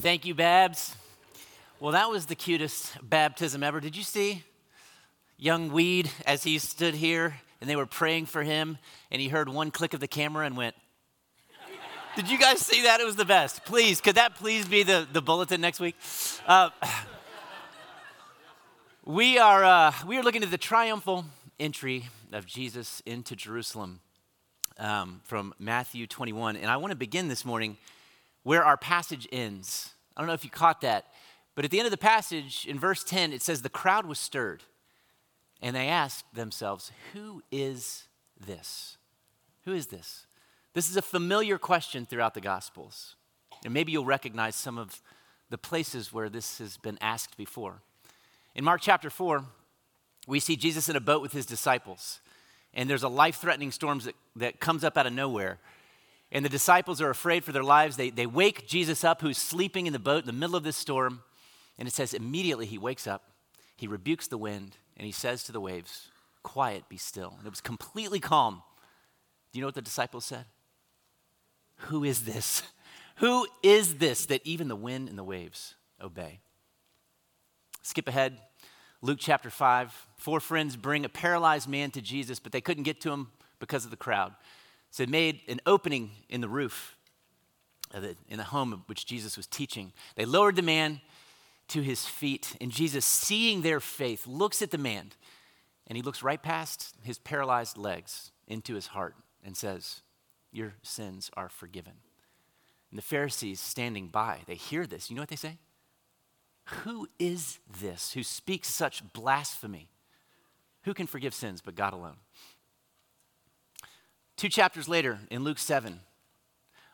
Thank you, Babs. Well, that was the cutest baptism ever. Did you see young Weed as he stood here and they were praying for him and he heard one click of the camera and went, Did you guys see that? It was the best. Please, could that please be the, the bulletin next week? Uh, we, are, uh, we are looking at the triumphal entry of Jesus into Jerusalem um, from Matthew 21. And I want to begin this morning where our passage ends. I don't know if you caught that, but at the end of the passage, in verse 10, it says, The crowd was stirred, and they asked themselves, Who is this? Who is this? This is a familiar question throughout the Gospels. And maybe you'll recognize some of the places where this has been asked before. In Mark chapter 4, we see Jesus in a boat with his disciples, and there's a life threatening storm that, that comes up out of nowhere. And the disciples are afraid for their lives. They, they wake Jesus up, who's sleeping in the boat in the middle of this storm. And it says, immediately he wakes up, he rebukes the wind, and he says to the waves, Quiet, be still. And it was completely calm. Do you know what the disciples said? Who is this? Who is this that even the wind and the waves obey? Skip ahead, Luke chapter 5. Four friends bring a paralyzed man to Jesus, but they couldn't get to him because of the crowd. So they made an opening in the roof in the home of which Jesus was teaching. They lowered the man to his feet, and Jesus, seeing their faith, looks at the man, and he looks right past his paralyzed legs into his heart and says, Your sins are forgiven. And the Pharisees standing by, they hear this. You know what they say? Who is this who speaks such blasphemy? Who can forgive sins but God alone? Two chapters later, in Luke 7,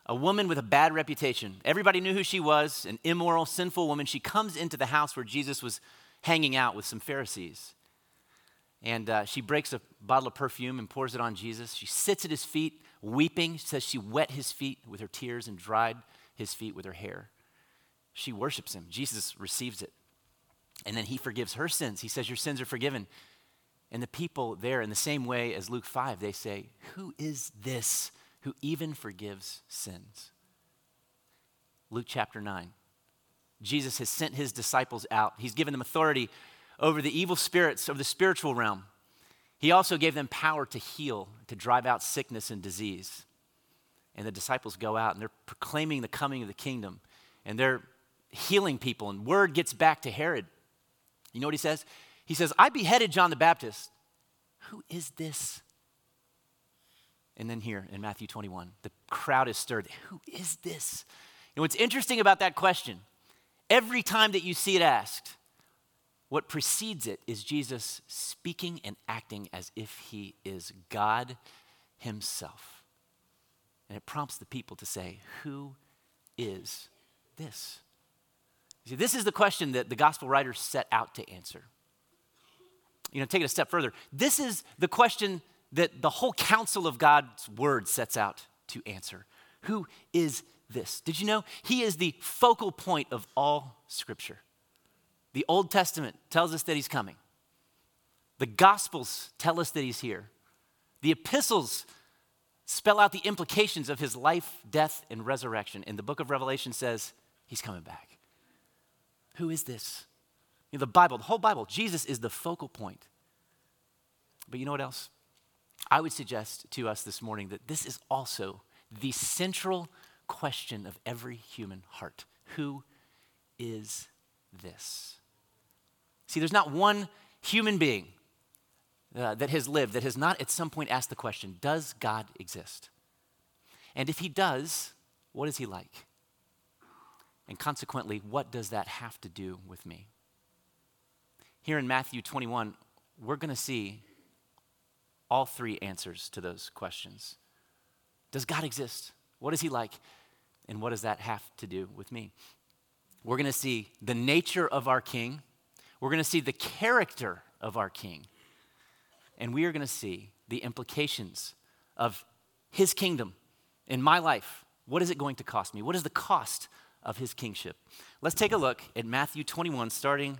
a woman with a bad reputation. Everybody knew who she was, an immoral, sinful woman. She comes into the house where Jesus was hanging out with some Pharisees. And uh, she breaks a bottle of perfume and pours it on Jesus. She sits at his feet, weeping. She says she wet his feet with her tears and dried his feet with her hair. She worships him. Jesus receives it. And then he forgives her sins. He says, Your sins are forgiven. And the people there, in the same way as Luke 5, they say, Who is this who even forgives sins? Luke chapter 9. Jesus has sent his disciples out. He's given them authority over the evil spirits of the spiritual realm. He also gave them power to heal, to drive out sickness and disease. And the disciples go out and they're proclaiming the coming of the kingdom. And they're healing people. And word gets back to Herod. You know what he says? He says, I beheaded John the Baptist. Who is this? And then here in Matthew 21, the crowd is stirred. Who is this? And what's interesting about that question, every time that you see it asked, what precedes it is Jesus speaking and acting as if he is God himself. And it prompts the people to say, Who is this? See, this is the question that the gospel writers set out to answer you know, take it a step further. This is the question that the whole counsel of God's word sets out to answer. Who is this? Did you know? He is the focal point of all scripture. The Old Testament tells us that he's coming. The Gospels tell us that he's here. The epistles spell out the implications of his life, death, and resurrection. And the book of Revelation says he's coming back. Who is this? You know, the Bible, the whole Bible, Jesus is the focal point. But you know what else? I would suggest to us this morning that this is also the central question of every human heart Who is this? See, there's not one human being uh, that has lived that has not at some point asked the question Does God exist? And if he does, what is he like? And consequently, what does that have to do with me? Here in Matthew 21, we're going to see all three answers to those questions. Does God exist? What is He like? And what does that have to do with me? We're going to see the nature of our King, we're going to see the character of our King, and we are going to see the implications of His kingdom in my life. What is it going to cost me? What is the cost of His kingship? Let's take a look at Matthew 21, starting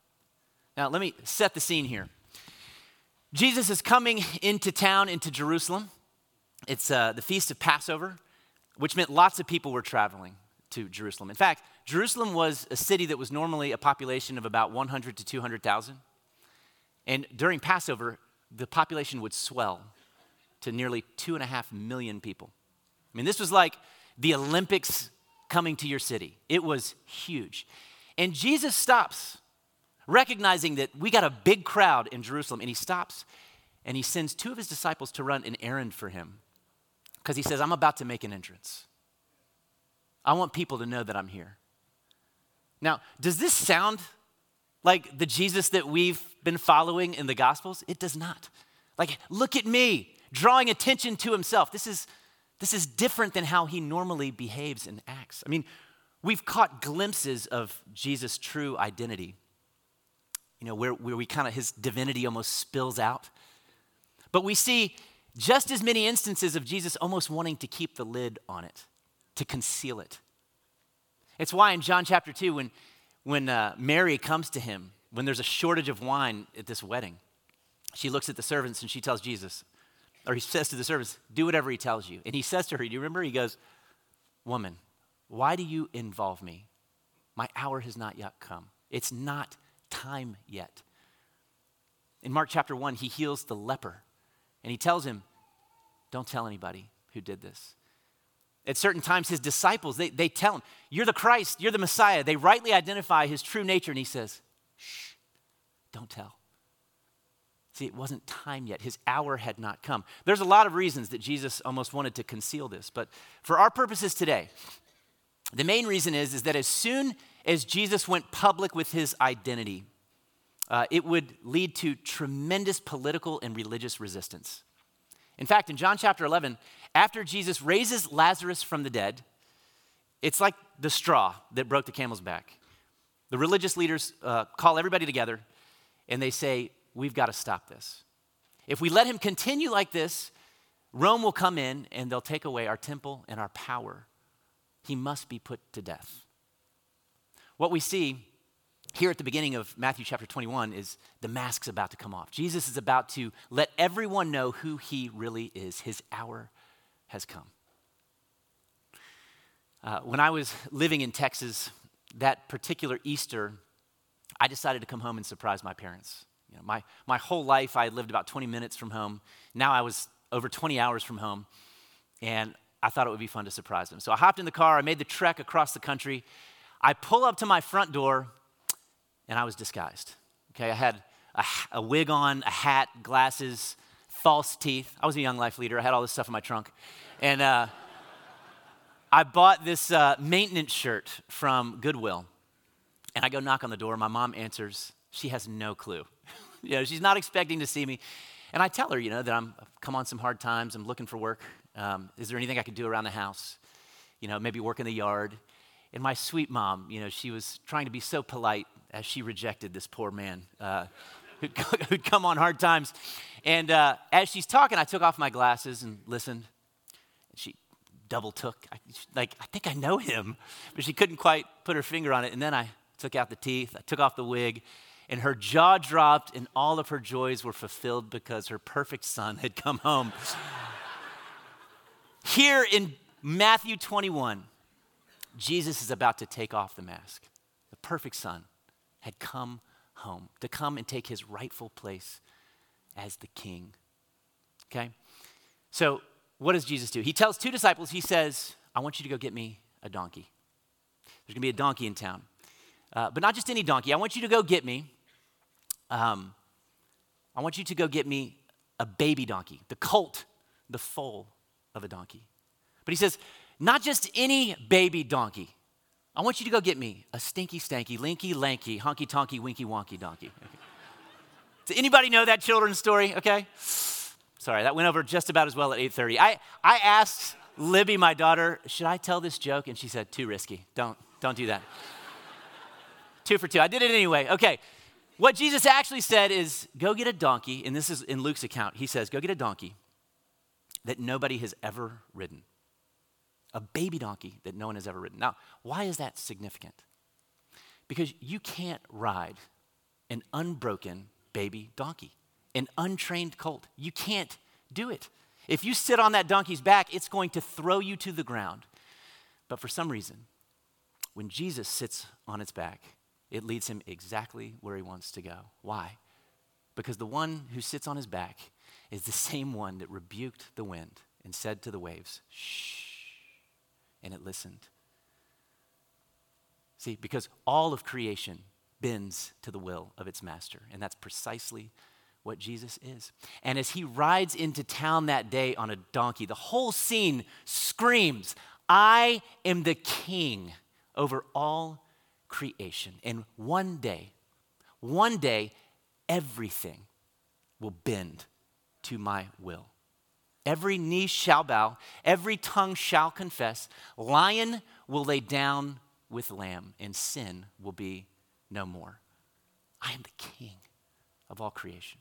Now, let me set the scene here. Jesus is coming into town, into Jerusalem. It's uh, the feast of Passover, which meant lots of people were traveling to Jerusalem. In fact, Jerusalem was a city that was normally a population of about 100 to 200,000. And during Passover, the population would swell to nearly two and a half million people. I mean, this was like the Olympics coming to your city. It was huge. And Jesus stops, recognizing that we got a big crowd in Jerusalem, and he stops and he sends two of his disciples to run an errand for him because he says, I'm about to make an entrance. I want people to know that I'm here. Now, does this sound like the Jesus that we've been following in the Gospels? It does not. Like, look at me, drawing attention to himself. This is, this is different than how he normally behaves and acts. I mean, we've caught glimpses of Jesus' true identity, you know, where, where we kind of, his divinity almost spills out. But we see just as many instances of Jesus almost wanting to keep the lid on it, to conceal it. It's why in John chapter 2, when when uh, Mary comes to him, when there's a shortage of wine at this wedding, she looks at the servants and she tells Jesus, or he says to the servants, Do whatever he tells you. And he says to her, Do you remember? He goes, Woman, why do you involve me? My hour has not yet come. It's not time yet. In Mark chapter 1, he heals the leper and he tells him, Don't tell anybody who did this. At certain times, his disciples, they, they tell him, You're the Christ, you're the Messiah. They rightly identify his true nature, and he says, Shh, don't tell. See, it wasn't time yet. His hour had not come. There's a lot of reasons that Jesus almost wanted to conceal this, but for our purposes today, the main reason is, is that as soon as Jesus went public with his identity, uh, it would lead to tremendous political and religious resistance. In fact, in John chapter 11, after Jesus raises Lazarus from the dead, it's like the straw that broke the camel's back. The religious leaders uh, call everybody together and they say, We've got to stop this. If we let him continue like this, Rome will come in and they'll take away our temple and our power. He must be put to death. What we see here at the beginning of Matthew chapter 21 is the mask's about to come off. Jesus is about to let everyone know who he really is. His hour has come. Uh, when I was living in Texas, that particular Easter, I decided to come home and surprise my parents. You know, my, my whole life, I had lived about 20 minutes from home. Now I was over 20 hours from home, and I thought it would be fun to surprise them. So I hopped in the car, I made the trek across the country. I pull up to my front door, and I was disguised. Okay, I had a, a wig on, a hat, glasses, false teeth. I was a young life leader. I had all this stuff in my trunk. And uh, I bought this uh, maintenance shirt from Goodwill. And I go knock on the door. My mom answers. She has no clue. you know, she's not expecting to see me. And I tell her, you know, that I'm come on some hard times. I'm looking for work. Um, is there anything I could do around the house? You know, maybe work in the yard. And my sweet mom, you know, she was trying to be so polite as she rejected this poor man. Uh, who'd, who'd come on hard times. And uh, as she's talking, I took off my glasses and listened. She double took, I, like, I think I know him, but she couldn't quite put her finger on it. And then I took out the teeth, I took off the wig, and her jaw dropped, and all of her joys were fulfilled because her perfect son had come home. Here in Matthew 21, Jesus is about to take off the mask. The perfect son had come home, to come and take his rightful place as the king. Okay? So, what does Jesus do? He tells two disciples, he says, I want you to go get me a donkey. There's gonna be a donkey in town. Uh, but not just any donkey. I want you to go get me, um, I want you to go get me a baby donkey, the colt, the foal of a donkey. But he says, not just any baby donkey. I want you to go get me a stinky, stanky, linky, lanky, honky tonky, winky, wonky donkey. Okay. Does anybody know that children's story? Okay. Sorry, that went over just about as well at 8:30. I, I asked Libby, my daughter, should I tell this joke? And she said, too risky. Don't, don't do that. two for two. I did it anyway. Okay. What Jesus actually said is go get a donkey, and this is in Luke's account. He says, go get a donkey that nobody has ever ridden, a baby donkey that no one has ever ridden. Now, why is that significant? Because you can't ride an unbroken baby donkey, an untrained colt. You can't do it. If you sit on that donkey's back, it's going to throw you to the ground. But for some reason, when Jesus sits on its back, it leads him exactly where he wants to go. Why? Because the one who sits on his back is the same one that rebuked the wind and said to the waves, Shh, and it listened. See, because all of creation bends to the will of its master, and that's precisely what Jesus is. And as he rides into town that day on a donkey, the whole scene screams, I am the king over all creation. And one day, one day, everything will bend to my will. Every knee shall bow, every tongue shall confess. Lion will lay down with lamb, and sin will be no more. I am the king of all creation.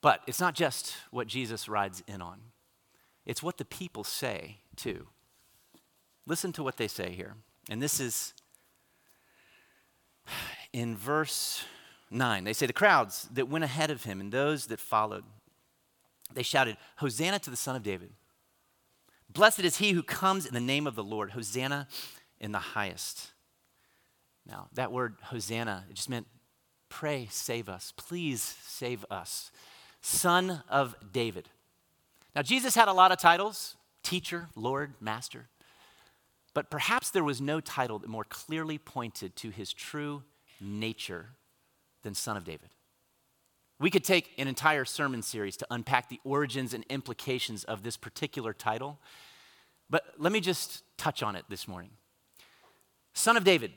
But it's not just what Jesus rides in on, it's what the people say, too. Listen to what they say here. And this is in verse 9. They say, The crowds that went ahead of him and those that followed, they shouted, Hosanna to the Son of David. Blessed is he who comes in the name of the Lord. Hosanna in the highest. Now, that word Hosanna, it just meant pray, save us. Please save us. Son of David. Now, Jesus had a lot of titles teacher, Lord, Master. But perhaps there was no title that more clearly pointed to his true nature than Son of David. We could take an entire sermon series to unpack the origins and implications of this particular title, but let me just touch on it this morning. Son of David.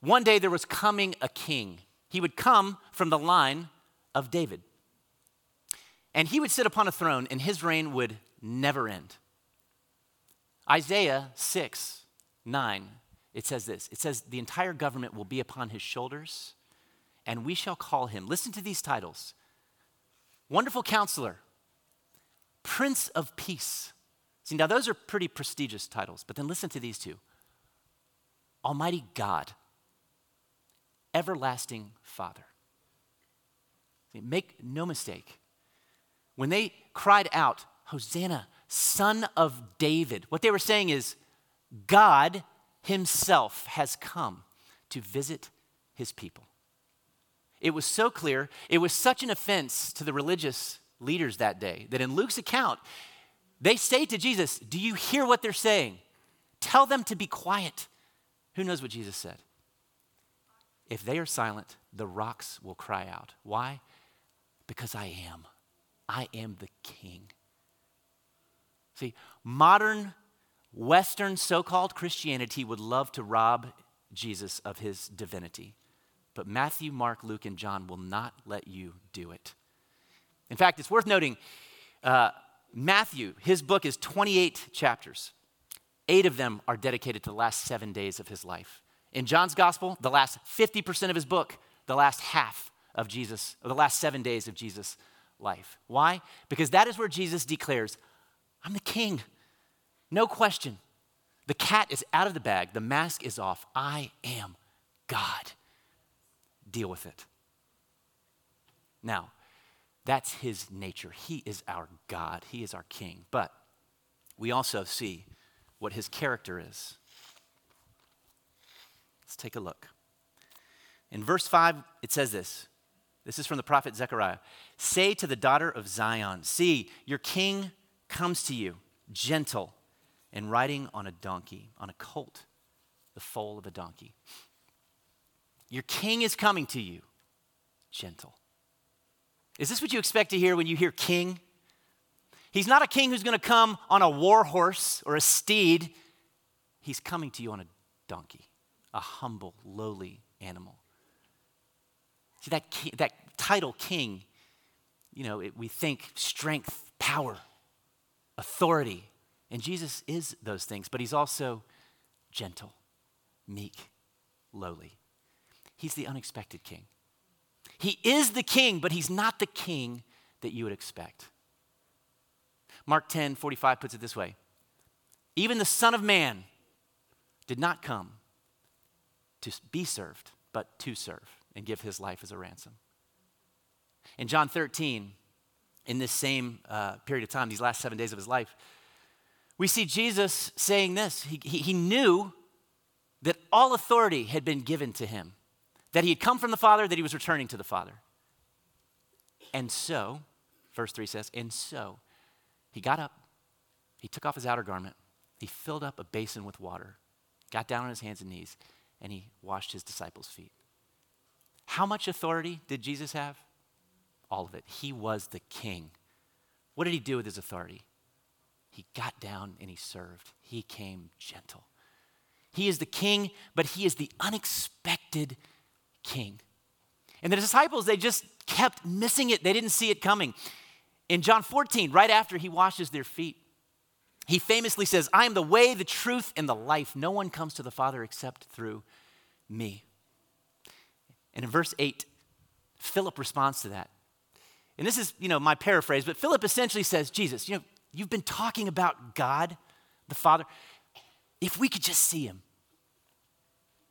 One day there was coming a king. He would come from the line of David. And he would sit upon a throne, and his reign would never end. Isaiah 6 9, it says this it says, The entire government will be upon his shoulders, and we shall call him. Listen to these titles Wonderful Counselor, Prince of Peace. See, now those are pretty prestigious titles, but then listen to these two Almighty God, Everlasting Father. See, make no mistake, when they cried out, Hosanna, Son of David, what they were saying is, God Himself has come to visit His people. It was so clear, it was such an offense to the religious leaders that day that in Luke's account, they say to Jesus, Do you hear what they're saying? Tell them to be quiet. Who knows what Jesus said? If they are silent, the rocks will cry out. Why? Because I am. I am the king. See, modern Western so called Christianity would love to rob Jesus of his divinity. But Matthew, Mark, Luke, and John will not let you do it. In fact, it's worth noting uh, Matthew, his book is 28 chapters. Eight of them are dedicated to the last seven days of his life. In John's gospel, the last 50% of his book, the last half of Jesus, or the last seven days of Jesus' life. Why? Because that is where Jesus declares, I'm the king. No question. The cat is out of the bag, the mask is off. I am God. Deal with it. Now, that's his nature. He is our God, he is our king. But we also see what his character is. Let's take a look. In verse 5, it says this this is from the prophet Zechariah. Say to the daughter of Zion, See, your king comes to you, gentle and riding on a donkey, on a colt, the foal of a donkey. Your king is coming to you, gentle. Is this what you expect to hear when you hear king? He's not a king who's going to come on a war horse or a steed. He's coming to you on a donkey, a humble, lowly animal. See, that, that title, king, you know, it, we think strength, power. authority. And Jesus is those things, but he's also gentle, meek, lowly. He's the unexpected king. He is the king, but he's not the king that you would expect. Mark 10 45 puts it this way Even the Son of Man did not come to be served, but to serve and give his life as a ransom. In John 13, in this same uh, period of time, these last seven days of his life, we see Jesus saying this. He, he, he knew that all authority had been given to him, that he had come from the Father, that he was returning to the Father. And so, verse 3 says, and so he got up, he took off his outer garment, he filled up a basin with water, got down on his hands and knees, and he washed his disciples' feet. How much authority did Jesus have? All of it. He was the king. What did he do with his authority? He got down and he served. He came gentle. He is the king, but he is the unexpected king. And the disciples, they just kept missing it. They didn't see it coming. In John 14, right after he washes their feet, he famously says, I am the way, the truth, and the life. No one comes to the Father except through me. And in verse 8, Philip responds to that. And this is, you know, my paraphrase, but Philip essentially says, Jesus, you know, you've been talking about God, the Father. If we could just see him,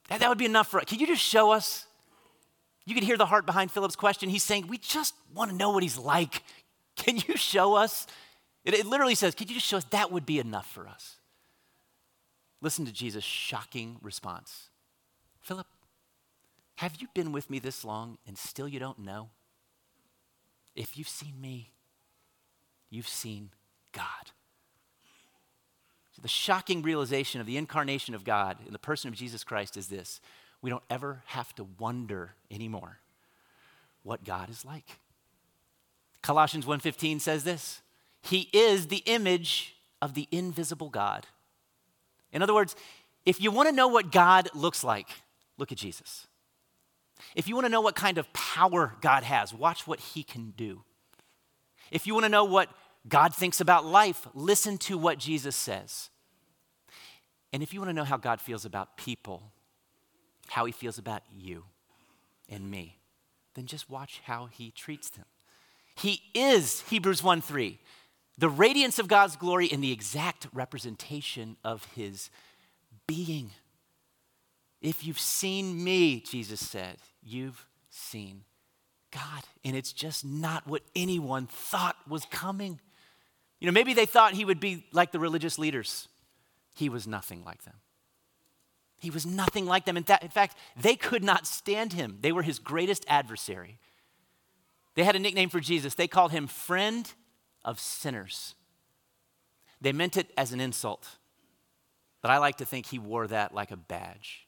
that, that would be enough for us. Can you just show us? You could hear the heart behind Philip's question. He's saying, We just want to know what he's like. Can you show us? It, it literally says, Can you just show us? That would be enough for us. Listen to Jesus' shocking response Philip, have you been with me this long and still you don't know? If you've seen me, you've seen God. So the shocking realization of the incarnation of God in the person of Jesus Christ is this we don't ever have to wonder anymore what God is like. Colossians 1:15 says this, he is the image of the invisible God. In other words, if you want to know what God looks like, look at Jesus. If you want to know what kind of power God has, watch what he can do. If you want to know what God thinks about life, listen to what Jesus says. And if you want to know how God feels about people, how he feels about you and me, then just watch how he treats them. He is, Hebrews 1 3, the radiance of God's glory in the exact representation of his being. If you've seen me, Jesus said, you've seen God. And it's just not what anyone thought was coming. You know, maybe they thought he would be like the religious leaders. He was nothing like them. He was nothing like them. In, th- in fact, they could not stand him. They were his greatest adversary. They had a nickname for Jesus. They called him friend of sinners. They meant it as an insult, but I like to think he wore that like a badge.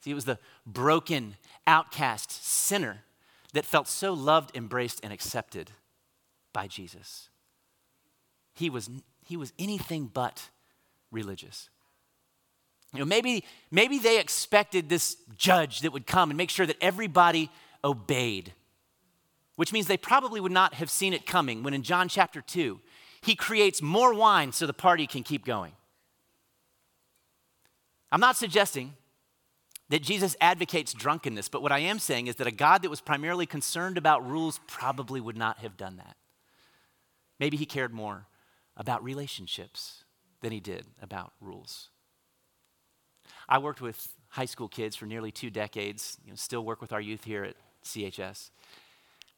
See, it was the broken, outcast sinner that felt so loved, embraced, and accepted by Jesus. He was, he was anything but religious. You know, maybe, maybe they expected this judge that would come and make sure that everybody obeyed, which means they probably would not have seen it coming when in John chapter 2, he creates more wine so the party can keep going. I'm not suggesting that Jesus advocates drunkenness, but what I am saying is that a God that was primarily concerned about rules probably would not have done that. Maybe he cared more about relationships than he did about rules. I worked with high school kids for nearly two decades, you know, still work with our youth here at CHS.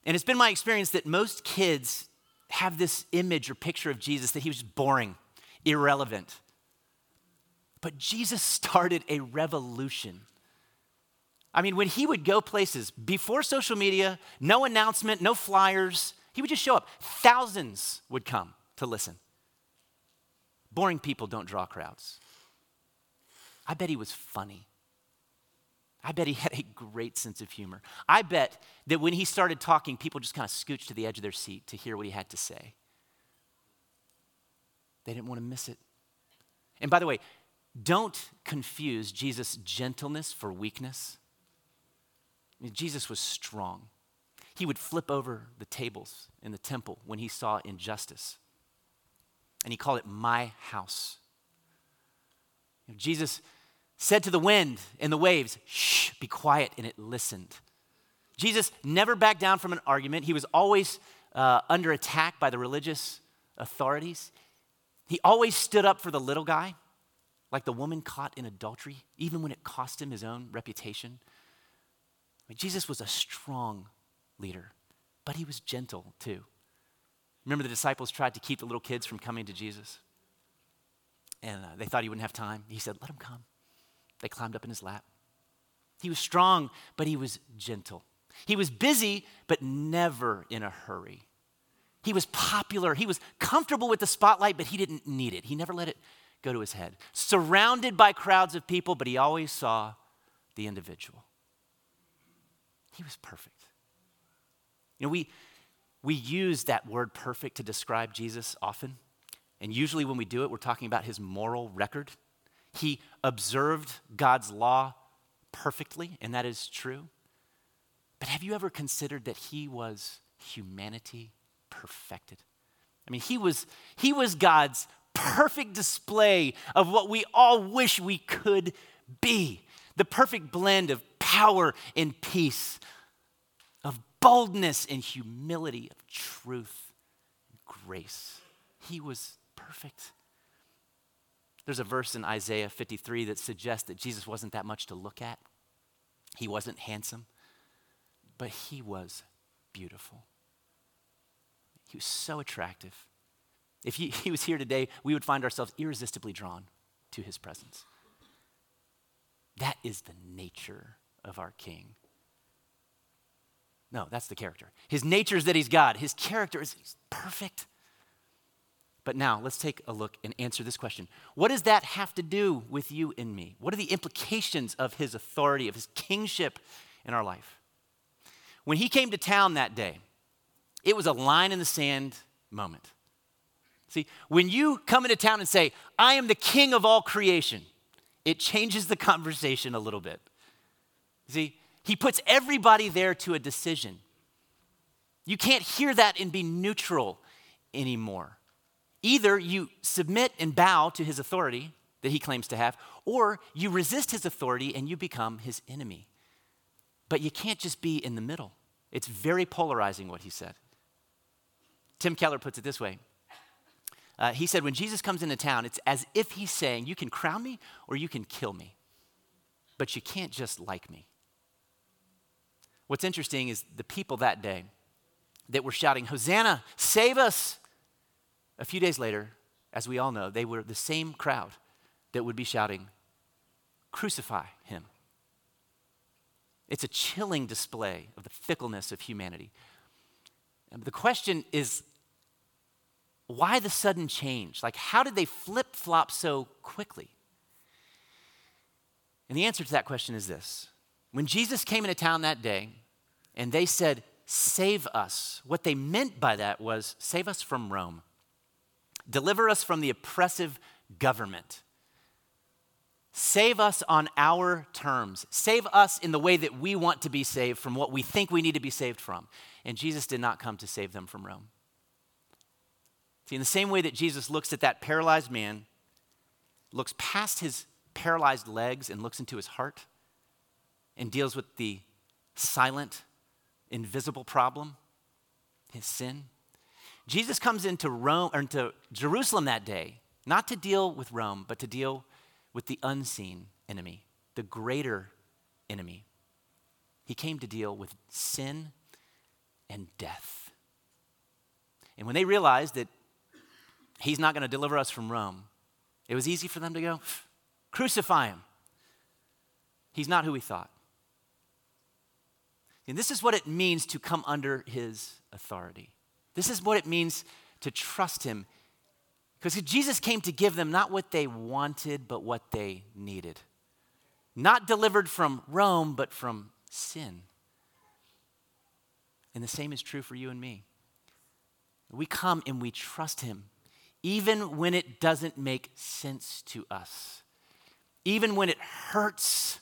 And it's been my experience that most kids have this image or picture of Jesus that he was boring, irrelevant. But Jesus started a revolution I mean, when he would go places before social media, no announcement, no flyers, he would just show up. Thousands would come to listen. Boring people don't draw crowds. I bet he was funny. I bet he had a great sense of humor. I bet that when he started talking, people just kind of scooched to the edge of their seat to hear what he had to say. They didn't want to miss it. And by the way, don't confuse Jesus' gentleness for weakness. I mean, Jesus was strong. He would flip over the tables in the temple when he saw injustice. and he called it my house. Jesus said to the wind and the waves, Shh, be quiet, and it listened. Jesus never backed down from an argument. He was always uh, under attack by the religious authorities. He always stood up for the little guy, like the woman caught in adultery, even when it cost him his own reputation. I mean, Jesus was a strong leader, but he was gentle too. Remember, the disciples tried to keep the little kids from coming to Jesus? And uh, they thought he wouldn't have time. He said, Let them come. They climbed up in his lap. He was strong, but he was gentle. He was busy, but never in a hurry. He was popular. He was comfortable with the spotlight, but he didn't need it. He never let it go to his head. Surrounded by crowds of people, but he always saw the individual. He was perfect. You know, we, we use that word perfect to describe Jesus often. And usually when we do it, we're talking about his moral record. He observed God's law perfectly, and that is true. But have you ever considered that he was humanity perfected? I mean, he was, he was God's perfect display of what we all wish we could be the perfect blend of power and peace, of boldness and humility, of truth and grace. He was perfect. There's a verse in Isaiah 53 that suggests that Jesus wasn't that much to look at. He wasn't handsome, but he was beautiful. He was so attractive. If he, he was here today, we would find ourselves irresistibly drawn to his presence. That is the nature of our King. No, that's the character. His nature is that he's God. His character is perfect. But now let's take a look and answer this question What does that have to do with you and me? What are the implications of his authority, of his kingship in our life? When he came to town that day, it was a line in the sand moment. See, when you come into town and say, I am the king of all creation, it changes the conversation a little bit. See, he puts everybody there to a decision. You can't hear that and be neutral anymore. Either you submit and bow to his authority that he claims to have, or you resist his authority and you become his enemy. But you can't just be in the middle. It's very polarizing what he said. Tim Keller puts it this way uh, He said, When Jesus comes into town, it's as if he's saying, You can crown me or you can kill me, but you can't just like me. What's interesting is the people that day that were shouting, Hosanna, save us, a few days later, as we all know, they were the same crowd that would be shouting, Crucify him. It's a chilling display of the fickleness of humanity. And the question is why the sudden change? Like, how did they flip flop so quickly? And the answer to that question is this When Jesus came into town that day and they said, Save us, what they meant by that was, Save us from Rome. Deliver us from the oppressive government. Save us on our terms. Save us in the way that we want to be saved from what we think we need to be saved from. And Jesus did not come to save them from Rome. See, in the same way that Jesus looks at that paralyzed man, looks past his paralyzed legs and looks into his heart and deals with the silent, invisible problem, his sin, Jesus comes into Rome or into Jerusalem that day, not to deal with Rome, but to deal with the unseen enemy, the greater enemy. He came to deal with sin and death. And when they realized that he's not going to deliver us from Rome, it was easy for them to go, crucify him. He's not who we thought. And this is what it means to come under his authority. This is what it means to trust him. Because Jesus came to give them not what they wanted, but what they needed. Not delivered from Rome, but from sin. And the same is true for you and me. We come and we trust him, even when it doesn't make sense to us, even when it hurts.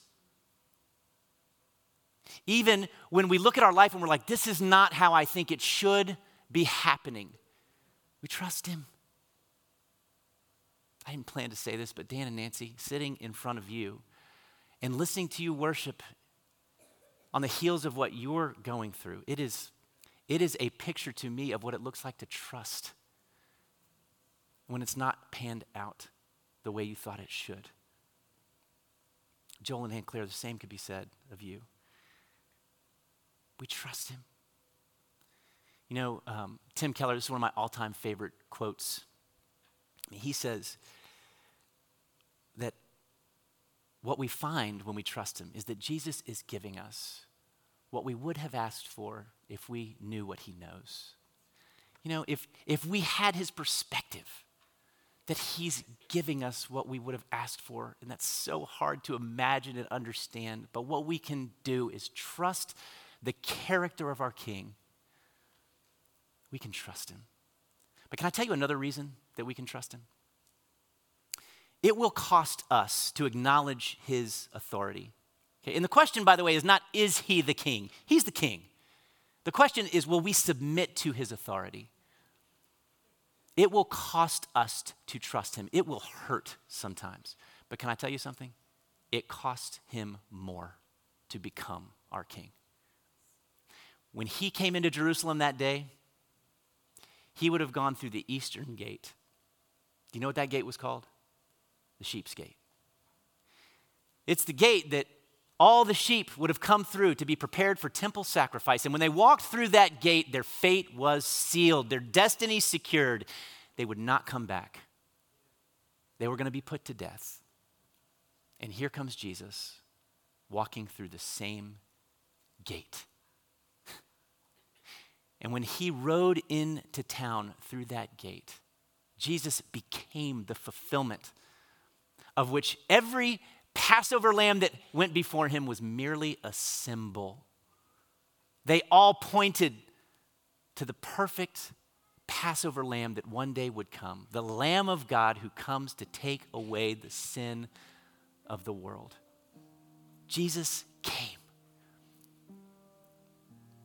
Even when we look at our life and we're like, this is not how I think it should be happening. We trust Him. I didn't plan to say this, but Dan and Nancy sitting in front of you and listening to you worship on the heels of what you're going through, it is, it is a picture to me of what it looks like to trust when it's not panned out the way you thought it should. Joel and Aunt Claire, the same could be said of you. We trust him. You know, um, Tim Keller, this is one of my all time favorite quotes. He says that what we find when we trust him is that Jesus is giving us what we would have asked for if we knew what he knows. You know, if, if we had his perspective, that he's giving us what we would have asked for, and that's so hard to imagine and understand. But what we can do is trust the character of our King. We can trust him. But can I tell you another reason that we can trust him? It will cost us to acknowledge his authority. Okay? And the question, by the way, is not, is he the king? He's the king. The question is, will we submit to his authority? It will cost us to trust him. It will hurt sometimes. But can I tell you something? It cost him more to become our king. When he came into Jerusalem that day, he would have gone through the eastern gate. Do you know what that gate was called? The sheep's gate. It's the gate that all the sheep would have come through to be prepared for temple sacrifice. And when they walked through that gate, their fate was sealed, their destiny secured. They would not come back. They were going to be put to death. And here comes Jesus walking through the same gate. And when he rode into town through that gate, Jesus became the fulfillment of which every Passover lamb that went before him was merely a symbol. They all pointed to the perfect Passover lamb that one day would come, the Lamb of God who comes to take away the sin of the world. Jesus came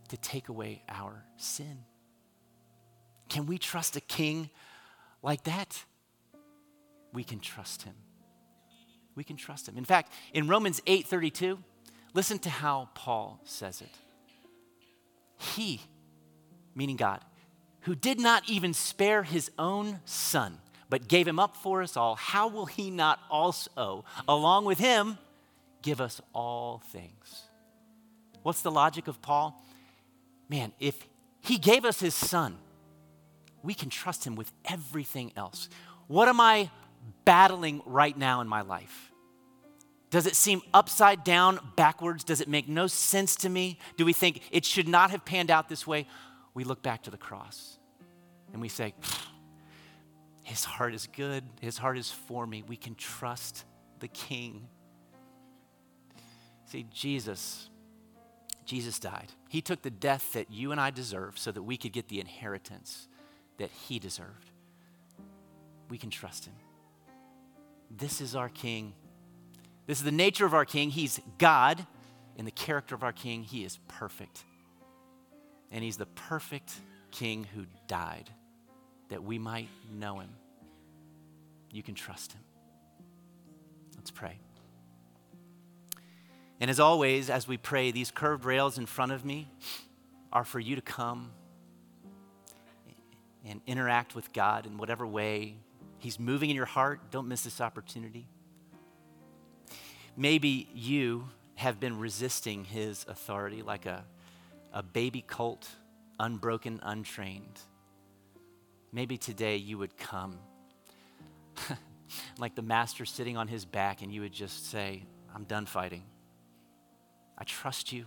to take away our sin. Can we trust a king like that? We can trust him. We can trust him. In fact, in Romans 8:32, listen to how Paul says it. He, meaning God, who did not even spare his own son, but gave him up for us all, how will he not also, along with him, give us all things? What's the logic of Paul? Man, if he gave us his son, we can trust him with everything else. What am I battling right now in my life? Does it seem upside down, backwards? Does it make no sense to me? Do we think it should not have panned out this way? We look back to the cross and we say, His heart is good, His heart is for me. We can trust the King. See, Jesus, Jesus died. He took the death that you and I deserve so that we could get the inheritance that He deserved. We can trust Him. This is our King. This is the nature of our King. He's God. In the character of our King, He is perfect. And He's the perfect King who died that we might know Him. You can trust Him. Let's pray. And as always, as we pray, these curved rails in front of me are for you to come and interact with God in whatever way He's moving in your heart. Don't miss this opportunity. Maybe you have been resisting his authority like a, a baby colt, unbroken, untrained. Maybe today you would come like the master sitting on his back and you would just say, I'm done fighting. I trust you.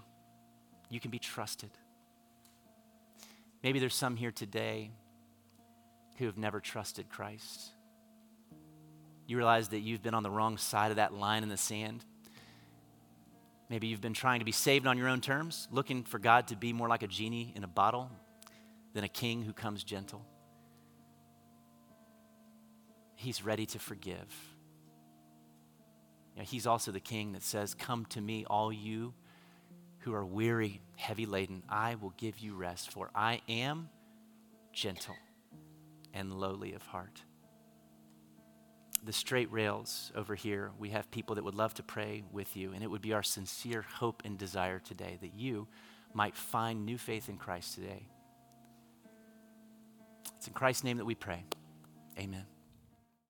You can be trusted. Maybe there's some here today who have never trusted Christ. You realize that you've been on the wrong side of that line in the sand. Maybe you've been trying to be saved on your own terms, looking for God to be more like a genie in a bottle than a king who comes gentle. He's ready to forgive. You know, he's also the king that says, Come to me, all you who are weary, heavy laden. I will give you rest, for I am gentle and lowly of heart. the straight rails over here, we have people that would love to pray with you. And it would be our sincere hope and desire today that you might find new faith in Christ today. It's in Christ's name that we pray. Amen.